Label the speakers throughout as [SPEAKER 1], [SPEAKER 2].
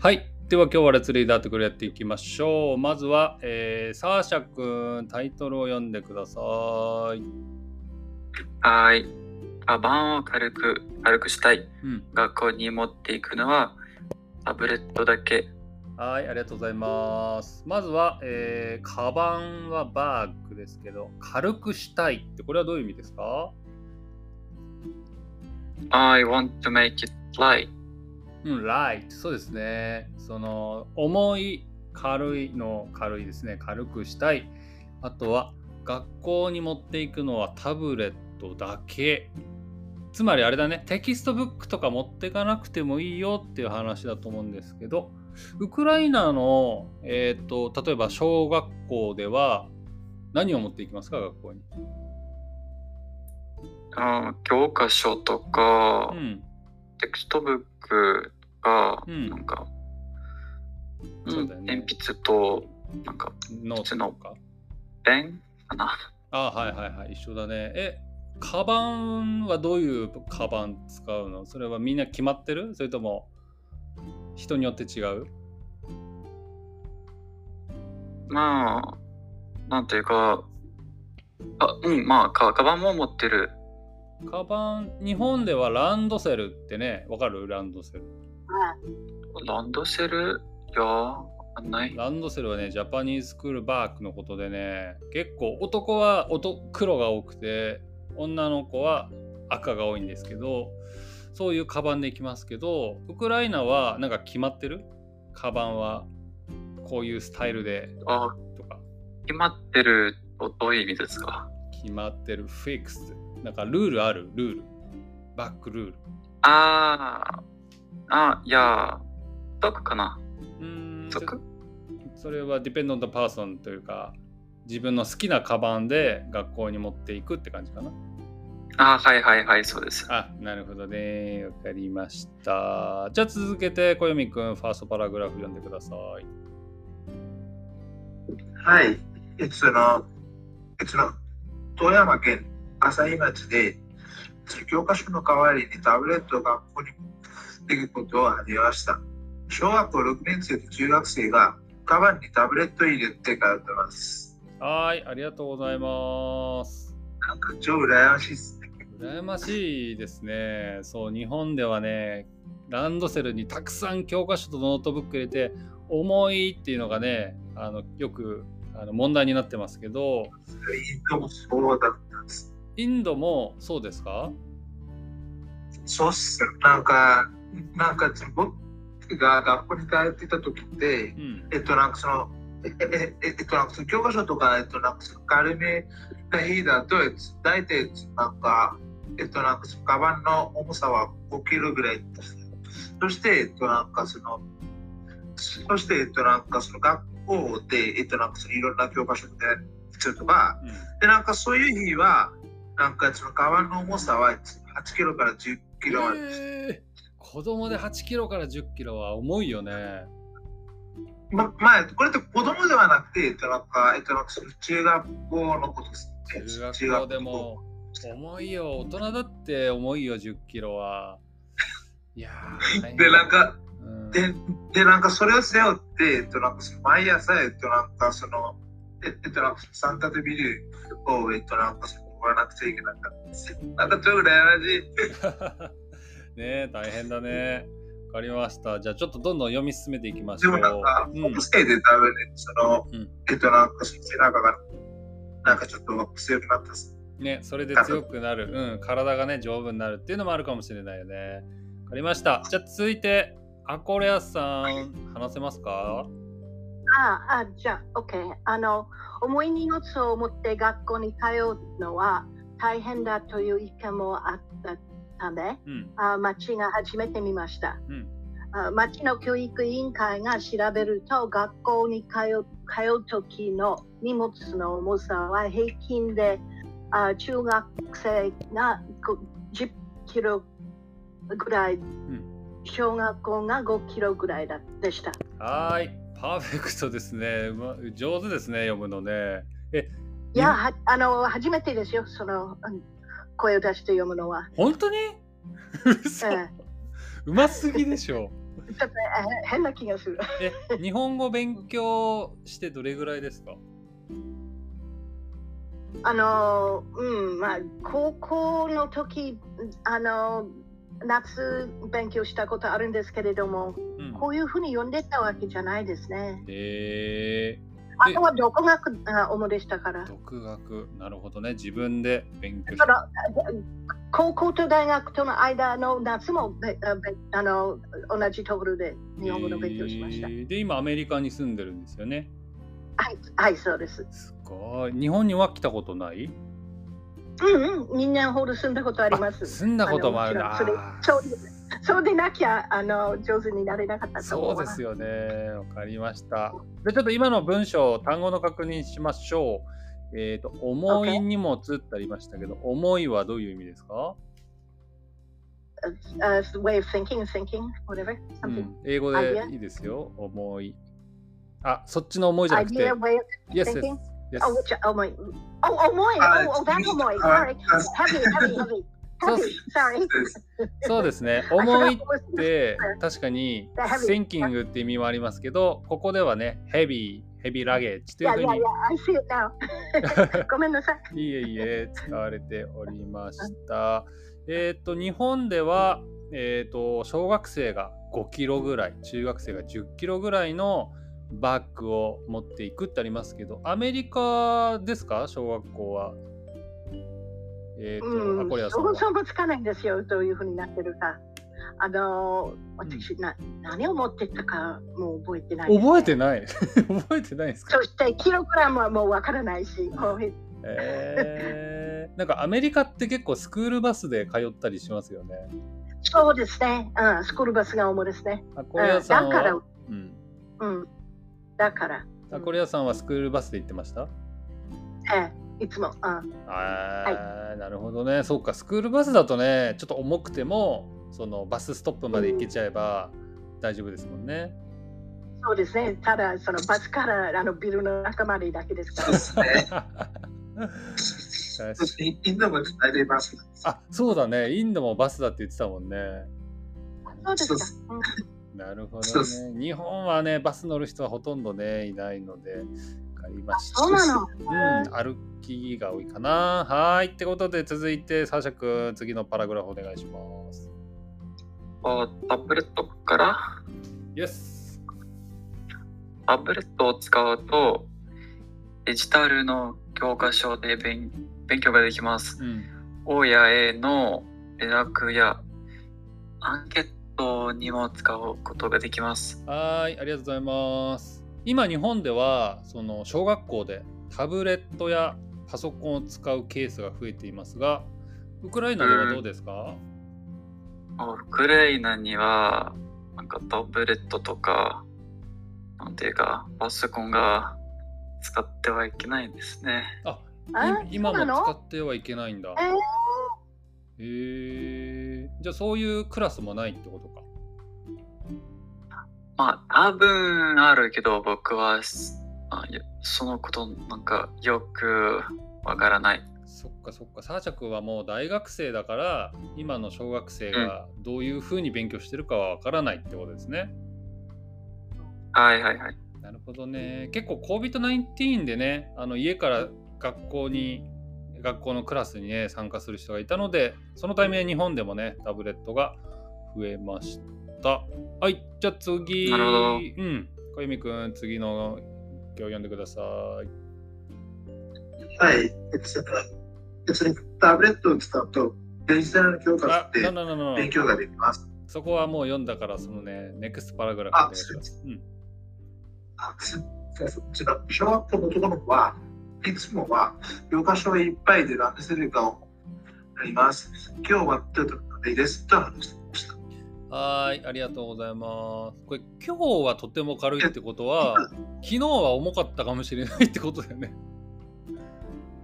[SPEAKER 1] はい。では今日はレッツリーダーとこれやっていきましょう。まずは、えー、サーシャ君、タイトルを読んでください。
[SPEAKER 2] はい。カバンを軽く、軽くしたい。
[SPEAKER 1] うん。
[SPEAKER 2] 学校に持っていくのはタブレットだけ。
[SPEAKER 1] はい、ありがとうございます。まずは、えー、カバンはバッグですけど、軽くしたいって、これはどういう意味ですか
[SPEAKER 2] ？I want to make it light.
[SPEAKER 1] うん、 light。そうですね。その、重い、軽いの軽いですね。軽くしたい。あとは、学校に持っていくのはタブレットだけ。つまりあれだね、 textbook とか持っていかなくてもいいよっていう話だと思うんですけど、ウクライナの、えっ、と、例えば小学校では何を持っていきますか、学校に。
[SPEAKER 2] あー教科書とか、
[SPEAKER 1] うん。
[SPEAKER 2] textbook とか、
[SPEAKER 1] うん
[SPEAKER 2] なんか、
[SPEAKER 1] そうだよね
[SPEAKER 2] 鉛筆と、なんか、
[SPEAKER 1] ノートとか。
[SPEAKER 2] ペン？かな？
[SPEAKER 1] あはいはいはい、一緒だね。え、カバンはどういうカバン使うの？それはみんな決まってる？それとも人によって違う？
[SPEAKER 2] まあ、なんていうか、あ、うん、まあ、かカバンも持ってる。
[SPEAKER 1] カバン、日本ではランドセルってね、わかる？ランドセル。
[SPEAKER 2] ランドセル？いや。
[SPEAKER 1] ランドセルはね、ジャパニーズスクールバーグのことでね、結構男は男黒が多くて、女の子は赤が多いんですけど、そういうカバンで行きますけど、ウクライナはなんか決まってる？カバンはこういうスタイルで
[SPEAKER 2] あ、
[SPEAKER 1] とか。
[SPEAKER 2] 決まってるとどういう意味ですか？
[SPEAKER 1] 決まってる。フィックス。なんかルールある？ルール。バックルール。
[SPEAKER 2] あー、あ、いやー、得かな。
[SPEAKER 1] うーん
[SPEAKER 2] 得？
[SPEAKER 1] そそれは depend on the person というか自分の好きなカバンで学校に持っていくって感じかな。
[SPEAKER 2] あはいはいはい、そうです。
[SPEAKER 1] あなるほどね。わかりました。じゃあ続けて小読くんファーストパラグラフ読んでください。
[SPEAKER 3] はい。えその、えその、富山県朝日町で、教科書の代わりにタブレットを学校に持っていくことを始めました。小学校6年生と中学生がカバンにタブレットを入れて通ってます。
[SPEAKER 1] はいありがとうございます
[SPEAKER 3] なんか超羨ましいですね。
[SPEAKER 1] 羨ましいですね。そう、日本ではね、ランドセルにたくさん教科書とノートブック入れて、重いっていうのがね、あのよくあの問題になってますけど、
[SPEAKER 3] インドもそうだったんです。
[SPEAKER 1] インドもそうですか？
[SPEAKER 3] そうっす。なんか、なんか僕が学校に通っていた時って、
[SPEAKER 1] うん。
[SPEAKER 3] えっと、なんかその、え、え、ええっと、なんかその教科書とか、えっと、なんかその軽めな日だと、えっと大体、なんか、えっと、なんかそのカバンの重さは5キロぐらい。そして、えっと、なんかその、そして、えっと、なんかその学校で、えっと、なんかそのいろんな教科書で必要とか、
[SPEAKER 1] うん
[SPEAKER 3] で、なんかそういう日は、なんかそのカバンの重さは8キロから10キロまで。
[SPEAKER 1] えー子供で8キロから10キロは重いよね。
[SPEAKER 3] ま、まあ、これって子供ではなくて、えっと、なんか、えっと、中学校のことですね。
[SPEAKER 1] 中学校でも重いよ。大人だって重いよ、10キロは。いや
[SPEAKER 3] で、なんか、
[SPEAKER 1] うん
[SPEAKER 3] で、で、なんかそれを背負って、えっと、なんか毎朝、えっと、なんかその、ええっと、なんかサンタデビルを、えっと、なんかその、終わらなくちゃいけなかった。なんかちょっと羨ましい。
[SPEAKER 1] ねえ大変だね。わかりました。じゃあちょっとどんどん読み進めていきまし
[SPEAKER 3] で
[SPEAKER 1] ょう。
[SPEAKER 3] もなんか、
[SPEAKER 1] うん
[SPEAKER 3] ホームステイで多分ね、その、
[SPEAKER 1] うん
[SPEAKER 3] えっと、なんか背中が、なんかちょっと強くなった。
[SPEAKER 1] ね、それで強くなる、うん、体がね、丈夫になるっていうのもあるかもしれないよね。わかりました。じゃあ続いて、アコレアさん、話せますか？
[SPEAKER 4] ああ、じゃあ、OK。あの、重い荷物を持って学校に通うのは大変だという意見もあったため、
[SPEAKER 1] うん、
[SPEAKER 4] あ町が始めてみました。
[SPEAKER 1] うん、
[SPEAKER 4] あ町の教育委員会が調べると、学校に通う通う時の荷物の重さは平均であ中学生がこ10キロぐらい、小学校が5キロぐらいだでした。
[SPEAKER 1] はーい、パーフェクトですね。うま上手ですね、読むのね。え、
[SPEAKER 4] いや、はあの初めてですよ、そのうん声を出して読むのは。
[SPEAKER 1] 本当に？うますぎでしょ。
[SPEAKER 4] ちょっとえ変な気がする。
[SPEAKER 1] え、日本語勉強してどれぐらいですか？
[SPEAKER 4] あの、うん、まあ、高校の時、あの、夏勉強したことあるんですけれども、
[SPEAKER 1] うん。
[SPEAKER 4] こういうふうに読んでたわけじゃないですね。
[SPEAKER 1] え
[SPEAKER 4] あとは独学が主でしたから
[SPEAKER 1] ー、。独学。なるほどね。自分で勉強
[SPEAKER 4] 高校と大学との間の夏もべあの同じところで日本語の勉強しました。
[SPEAKER 1] えーで、今アメリカに住んでるんですよね。
[SPEAKER 4] はい、はい、そうです。
[SPEAKER 1] すごい。日本には来たことない？
[SPEAKER 4] うんうん、2年ほど住んだことあります。
[SPEAKER 1] 住んだこともあるな。
[SPEAKER 4] それそうそうでなきゃあの上手になれなかった。
[SPEAKER 1] そうです
[SPEAKER 4] よ
[SPEAKER 1] ね。わかりました。じでちょっと今の文章単語の確認しましょう。えっ、と思いにもつってありましたけど、思いはどういう意味ですか
[SPEAKER 4] ?Way of thinking, thinking, whatever.、
[SPEAKER 1] 英語でいいですよ。思い。あ、そっちの思いじゃなくて。Yes.
[SPEAKER 4] Oh, which, oh, my. 思
[SPEAKER 3] い。
[SPEAKER 4] Oh,
[SPEAKER 3] that
[SPEAKER 4] 思
[SPEAKER 3] い。
[SPEAKER 4] Sorry. Heavy, heavy, heavy. Heavy, sorry.
[SPEAKER 1] そうですね。
[SPEAKER 4] Forgot
[SPEAKER 1] いって確かに
[SPEAKER 4] The heavy.
[SPEAKER 1] thinking って意味もありますけど、ここではね、heavy、heavy luggage という
[SPEAKER 4] Yeah,
[SPEAKER 1] ふう
[SPEAKER 4] yeah,
[SPEAKER 1] に
[SPEAKER 4] yeah. I see it now. ごめんなさい。
[SPEAKER 1] いえいえ、使われておりました。えっ、と、日本では、えっ、と、小学生が5キロぐらい、中学生が10キロぐらいのバッグを持っていくってありますけど、アメリカですか？小学校は。えっ、と、
[SPEAKER 4] うん。
[SPEAKER 1] アコリアさんは。
[SPEAKER 4] 想像もつかないんですよ、どういうふうになってるか。あの、私、な何を持ってったかもう覚えてないね、
[SPEAKER 1] 覚えてない。覚えてないですか？
[SPEAKER 4] そして、キログラムはもうわからないし、
[SPEAKER 1] えー、なんかアメリカって結構スクールバスで通ったりしますよね。
[SPEAKER 4] そうですね、うん、スクールバスが主ですね。
[SPEAKER 1] アコリアさん
[SPEAKER 4] うん。だから。
[SPEAKER 1] は、うん、
[SPEAKER 4] うん、だから、
[SPEAKER 1] アコリアさんはスクールバスで行ってました？
[SPEAKER 4] ええ、いつも、うん、
[SPEAKER 1] あーなるほどね。そうか、スクールバスだとね、ちょっと重くても、そのバスストップまで行けちゃえば大丈夫ですもんね。
[SPEAKER 4] そうですね、ただ、そのバスからあのビルの中までだけですから。
[SPEAKER 3] すね。インドも大体バス。
[SPEAKER 1] あ、そうだね。インドもバスだって言ってたもんね。
[SPEAKER 4] そうですか。うん
[SPEAKER 1] なるほどね。日本はね、バス乗る人はほとんどね、いないので、わかりました。
[SPEAKER 4] そうなの？
[SPEAKER 1] うん、歩きが多いかな。はい。ってことで、続いて、サーシャ君、次のパラグラフお願いします。
[SPEAKER 2] あタブレットから？
[SPEAKER 1] イエス。
[SPEAKER 2] タブレットを使うとデジタルの教科書で勉勉強ができます。
[SPEAKER 1] うん。
[SPEAKER 2] 親への連絡やアンケートにも使うことができます。
[SPEAKER 1] はい、ありがとうございます。今、日本では、その小学校でタブレットやパソコンを使うケースが増えていますが、ウクライナではどうですか、
[SPEAKER 2] ウクライナにはなんかタブレットとかなんていうかパソコンが使ってはいけないんですね。
[SPEAKER 1] あ、今も使ってはいけないんだ。
[SPEAKER 4] えー
[SPEAKER 1] へえじゃあそういうクラスもないってことか。
[SPEAKER 2] まあ多分あるけど僕はすあそのことなんかよくわからない。
[SPEAKER 1] そっかそっか。サーチャ君はもう大学生だから、今の小学生がどういうふうに勉強してるかはわからないってことですね。
[SPEAKER 2] はいはいはい。
[SPEAKER 1] なるほどね。結構 COVID-19 でね、あの家から学校に、学校のクラスにね、参加する人がいたので、そのタイミングで日本でもね、タブレットが増えました。はい、じゃあ次。
[SPEAKER 2] なるほど
[SPEAKER 1] うん。小由美くん、次の今日読んでください。
[SPEAKER 3] はい。えっと別にタブレットを使うとデジタルの教科
[SPEAKER 1] あ、
[SPEAKER 3] 書で
[SPEAKER 1] なななな
[SPEAKER 3] 勉強ができます。
[SPEAKER 1] そこはもう読んだから、そのね、ネクストパラグラフお願いします。うん。
[SPEAKER 3] あすそうそう違う小学校のところはいつもは教科書がいっぱいでランドセルがあります。今日はちょっといいですと話して。
[SPEAKER 1] はーい、ありがとうございます。これ、今日はとても軽いってことは、昨日は重かったかもしれないってことだよね。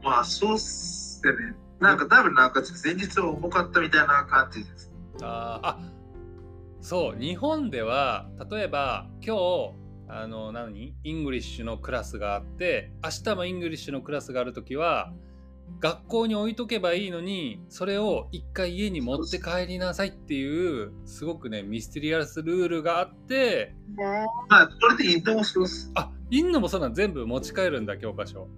[SPEAKER 3] まあそうっすよね。なんか多分なんか前日は重かったみたいな感じです。
[SPEAKER 1] あーあそう日本では例えば今日あの何？ English のクラスがあって明日も English のクラスがあるときは学校に置いとけばいいのにそれを一回家に持って帰りなさいっていうすごくねミステリアスルールがあって
[SPEAKER 3] あ、それでインドもそうっす。
[SPEAKER 1] あインドもそんなん全部持ち帰るんだ教科書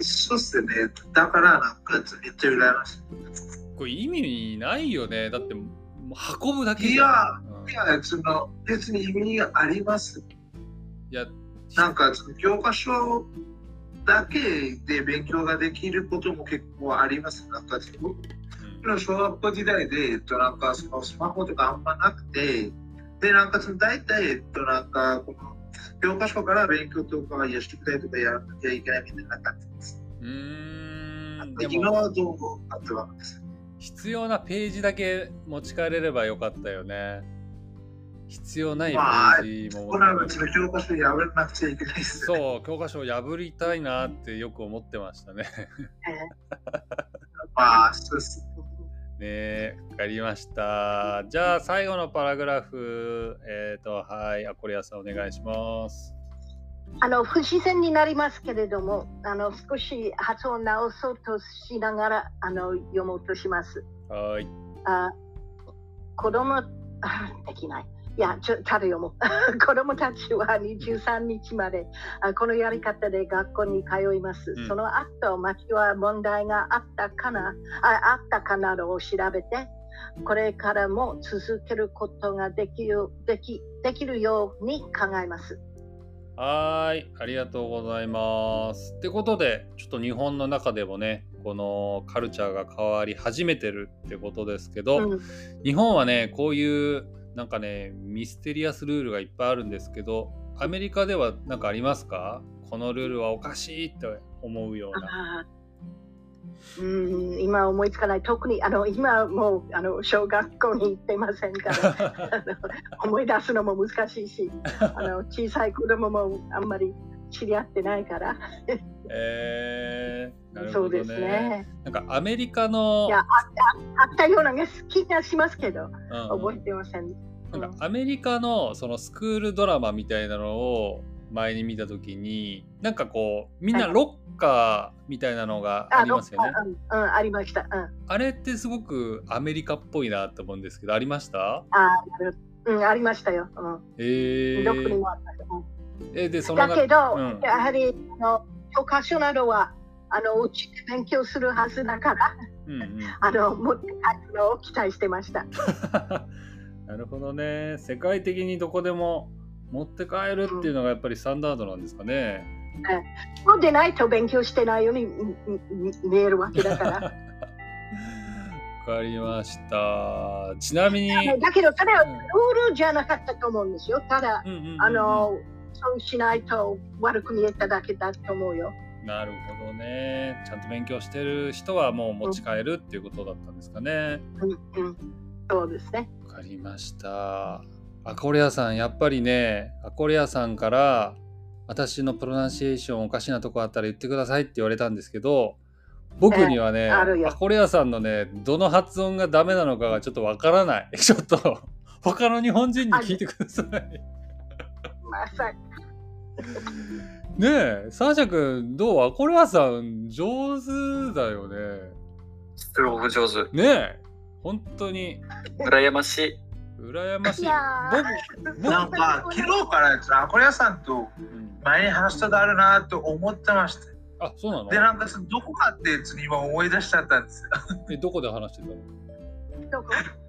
[SPEAKER 3] そうっすね。だから、なんか、めっちゃ羨まし
[SPEAKER 1] これ意味ないよねだってもう運ぶだけ
[SPEAKER 3] い。い
[SPEAKER 1] じゃ
[SPEAKER 3] や、
[SPEAKER 1] ん、うん
[SPEAKER 3] いや、その、別に意味があります。
[SPEAKER 1] いや
[SPEAKER 3] なんか、その教科書だけで勉強ができることも結構あります。なんか、僕
[SPEAKER 1] うん
[SPEAKER 3] の小学校時代で、えっと、なんか、そのスマホとかあんまなくて、で、なんか、その大体、えっと、なんか、この、教科書から勉強とか、や宿題とかやらなきゃいけないみたいな感じです。
[SPEAKER 1] うーんで
[SPEAKER 3] 今
[SPEAKER 1] も
[SPEAKER 3] はどうもあってはです？
[SPEAKER 1] 必要なページだけ持ち帰れればよかったよね必要ないページも
[SPEAKER 3] これはうちの教科書破らなくちゃいけないですね。
[SPEAKER 1] そう教科書を破りたいなってよく思ってましたね
[SPEAKER 3] まあ、そうです。
[SPEAKER 1] ねえ、わかりました。じゃあ最後のパラグラフ、えっ、と、はい、アコリアさんお願いします。
[SPEAKER 4] あの不自然になりますけれども、あの少し発音直そうとしながらあの読もうとします。
[SPEAKER 1] はい。
[SPEAKER 4] あ子供あできない。いや、ちょただ読もう。子供たちは23日まであこのやり方で学校に通います。
[SPEAKER 1] うん
[SPEAKER 4] その後、町は問題があったかな？ああったかなどを調べて、これからも続けることができるできできるように考えます。
[SPEAKER 1] はーい、ありがとうございます。ってことで、ちょっと日本の中でもね、このカルチャーが変わり始めてるってことですけど、
[SPEAKER 4] うん
[SPEAKER 1] 日本はね、こういうなんかね、ミステリアスルールがいっぱいあるんですけど、アメリカでは何かありますか？このルールはおかしいって思うような。
[SPEAKER 4] うん今思いつかない。特にあの今もうあの小学校に行ってませんから。思い出すのも難しいしあの小さい子供もあんまり知り合ってないから、
[SPEAKER 1] えー、なるほど
[SPEAKER 4] そうですね。
[SPEAKER 1] なんかアメリカの
[SPEAKER 4] いやああったような気がしますけど
[SPEAKER 1] うん
[SPEAKER 4] 覚えてません、
[SPEAKER 1] なんかアメリカのそのスクールドラマみたいなのを前に見た時になんかこうみんなロッカーみたいなのがありますよね。
[SPEAKER 4] あうんうん、ありました、うん、
[SPEAKER 1] あれってすごくアメリカっぽいなと思うんですけどありました？
[SPEAKER 4] あうん、ありましたよ、うん。
[SPEAKER 1] え
[SPEAKER 4] どこに
[SPEAKER 1] ー、
[SPEAKER 4] もあったよ、うん
[SPEAKER 1] えでその
[SPEAKER 4] だけど、
[SPEAKER 1] うん
[SPEAKER 4] やはりあの教科書などはあのうちで勉強するはずだから
[SPEAKER 1] うんうん、
[SPEAKER 4] あの持って帰るのを期待してました。
[SPEAKER 1] なるほどね世界的にどこでも持って帰るっていうのがやっぱりスタンダードなんですかね。
[SPEAKER 4] そうでないと勉強してないように見えるわけだから。
[SPEAKER 1] わかりました。ちなみに、
[SPEAKER 4] だけど、それは
[SPEAKER 1] うん
[SPEAKER 4] ルールじゃなかったと思うんですよ。ただ、
[SPEAKER 1] うんうんうんうん
[SPEAKER 4] あの、そうしないと悪く見えただけだと思うよ。
[SPEAKER 1] なるほどね。ちゃんと勉強してる人はもう持ち帰るっていうことだったんですかね。
[SPEAKER 4] うん、うん。そうですね。
[SPEAKER 1] わかりました。アコレアさん、やっぱりね、アコレアさんから私のプロナンシエーションおかしなとこあったら言ってくださいって言われたんですけど、僕にはね、アコレアさんのね、どの発音がダメなのかがちょっとわからない。ちょっと他の日本人に聞いてください。
[SPEAKER 4] まさ
[SPEAKER 1] ねえ、サーシャ君、どう？アコレアさん、上手だよね。
[SPEAKER 2] すごく上手。
[SPEAKER 1] ねえ、本当に
[SPEAKER 2] 羨ましい。
[SPEAKER 1] 羨ましい。
[SPEAKER 4] いや
[SPEAKER 1] 僕、僕
[SPEAKER 3] なんか、昨日からですね、アコリアさんと
[SPEAKER 1] うん
[SPEAKER 3] 前に話したことあるなと思ってました。
[SPEAKER 1] あ、そうなの？
[SPEAKER 3] で、なんか、そのどこかってやつに今思い出しちゃったんですよ。
[SPEAKER 1] え、どこで話してたの？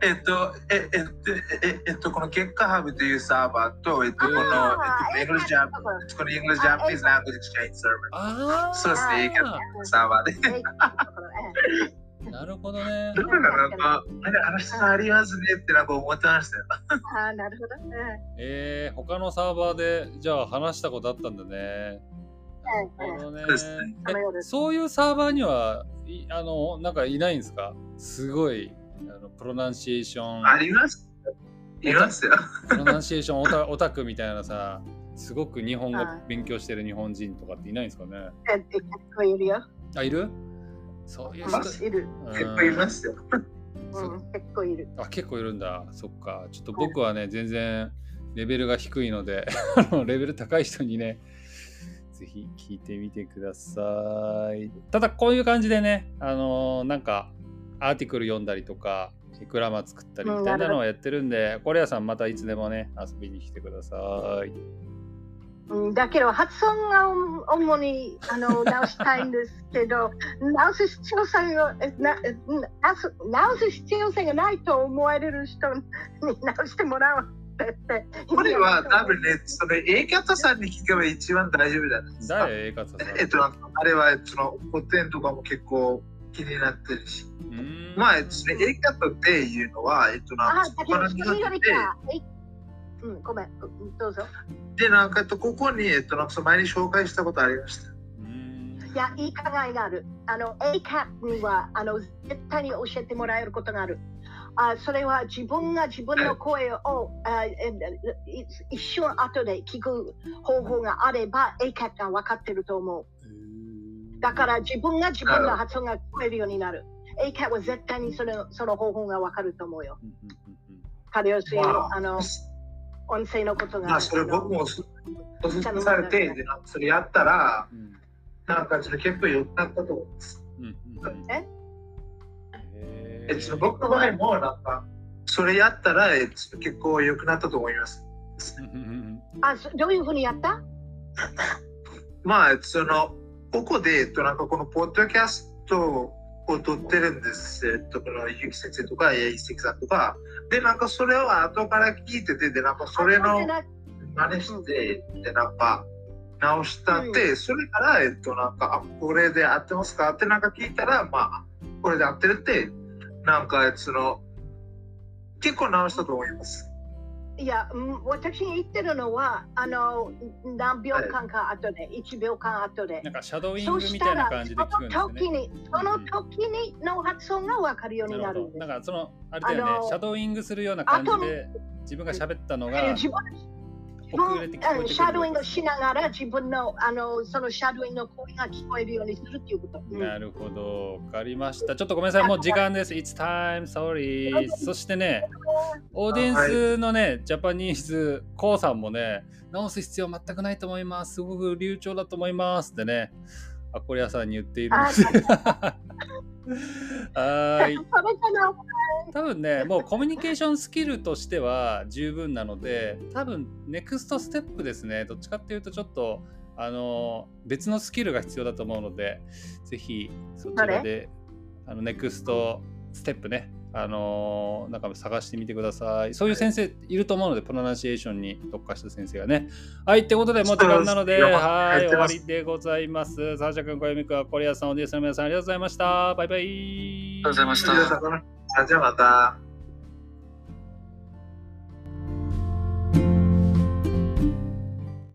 [SPEAKER 3] えっと、え、えっと、え、えっと、この結果ハブというサーバーと、えっと、この、えっと、English Jap- この English Japanese Language Exchange そうですね、サーバーで。
[SPEAKER 1] あ、なるほどね。
[SPEAKER 3] だからなんか、あれ、話したことありますねってなんか思ってましたよ。
[SPEAKER 4] ああ、なるほど。うん
[SPEAKER 1] えー、他のサーバーで、じゃあ話したことあったんだね。なるほどね
[SPEAKER 3] そう
[SPEAKER 1] いうサーバーにはいあのなんかいないんですかすごいあのプロナンシエーション
[SPEAKER 3] あります。いますよ。
[SPEAKER 1] プロナンシエーションオタ オタクみたいなさすごく日本語
[SPEAKER 4] はい
[SPEAKER 1] 勉強してる日本人とかっていないんですかね？
[SPEAKER 4] え結構いるよ。
[SPEAKER 1] あいる？そういう
[SPEAKER 3] まあ
[SPEAKER 1] 人
[SPEAKER 4] いる。
[SPEAKER 1] うん
[SPEAKER 3] 結構いますよ。
[SPEAKER 4] うん、結構いる。
[SPEAKER 1] あ結構いるんだそっかちょっと僕はね全然レベルが低いので レベル高い人にねぜひ聞いてみてください。ただこういう感じでね、あのーなんかアーティクル読んだりとか、グラマー作ったりみたいなのをやってるんで、コレアさんまたいつでもね、遊びに来てください。
[SPEAKER 4] うんだけど発音が主にあの直したいんですけど 直す必要性がえなえ直す直す必要性がないと思われる人に直してもらうって
[SPEAKER 3] これは多分ね、それ A 方さんに聞けば一番大丈夫じゃないですか。
[SPEAKER 1] 誰、えかさん？
[SPEAKER 3] えっと、あれはその古典とかも結構気になってるし。まあ、それ A 方っていうのは、えっと、なん
[SPEAKER 4] あ
[SPEAKER 3] か
[SPEAKER 4] うんごめん。うんどうぞ。
[SPEAKER 3] で、なんか、えっとここに、えっと、なんかその前に紹介したことありました。
[SPEAKER 1] うーん。
[SPEAKER 4] いやいい考えがある。あの ACAT にはあの絶対に教えてもらえることがある。あそれは自分が自分の声をあえい一瞬後で聞く方法があれば ACAT が分かってると思うだから自分が自分の発音が聞こえるようになる。ACAT は絶対にそのその方法がわかると思うよ。彼をする
[SPEAKER 3] まあ
[SPEAKER 4] あの音声のことが。
[SPEAKER 3] まあ、それ僕もおすおすすめされて、それやったら、
[SPEAKER 1] うん
[SPEAKER 3] なんかそれ結構良くなったと思います。
[SPEAKER 1] うんうんうん
[SPEAKER 4] え？
[SPEAKER 1] へ
[SPEAKER 3] えっと、僕の場合も、なんか、それやったら、えっと、結構良くなったと思います。
[SPEAKER 4] あそどういうふうにやった？
[SPEAKER 3] まあ、その、ここで、えっと、なんかこのポッドキャストを撮ってるんです。えっと、このゆき先生とか、えいせきさんとか。で、なんかそれを後から聞いてて、で、なんかそれの真似して、で、なんか直したって、それから、えっと、なんか、あ、これで合ってますか？ってなんか聞いたら、まあ、これで合ってるって、なんか、その、結構直したと思います。
[SPEAKER 4] いや、うん私が言ってるのは、あの何秒間か後で、1秒間後で
[SPEAKER 1] なん。かシャドーイン
[SPEAKER 4] そ
[SPEAKER 1] グみたいな感じで聞くんです
[SPEAKER 4] その
[SPEAKER 1] よね
[SPEAKER 4] 時。に、その時にの発音が分かるようになるんです
[SPEAKER 1] かそのあれだよねシャドーイングするような感じで自分が喋ったのが
[SPEAKER 4] 自分
[SPEAKER 1] 遅れて聞こえてくる。
[SPEAKER 4] シャドーイングしながら自分のあのそのシャドーイングの声が聞こえるようにするっていうこと。うん
[SPEAKER 1] なるほど、わかりました。ちょっとごめんなさい、もう時間です。It's time, sorry. そしてね、オーディエンスのね、ジャパニーズ、コウさんもね、直す必要全くないと思います。すごく流暢だと思いますってね、アコリアさんに言っているんです。はーい。
[SPEAKER 4] それかな
[SPEAKER 1] 多分ね、もうコミュニケーションスキルとしては十分なので、多分 next step ですね。どっちかっていうと、ちょっと、あの別のスキルが必要だと思うので、ぜひそちらで、あの next step ね、あのなんか探してみてください。そういう先生いると思うので、 pronunciation に特化した先生がね。はい、ってことで、もう時間なので、はい、終わりでございます。サーシャ君、小読君、コリアさん、オーディエンスの皆さん、ありがとうございました。バイバイ。
[SPEAKER 2] ありがとうございました
[SPEAKER 3] じゃあまた。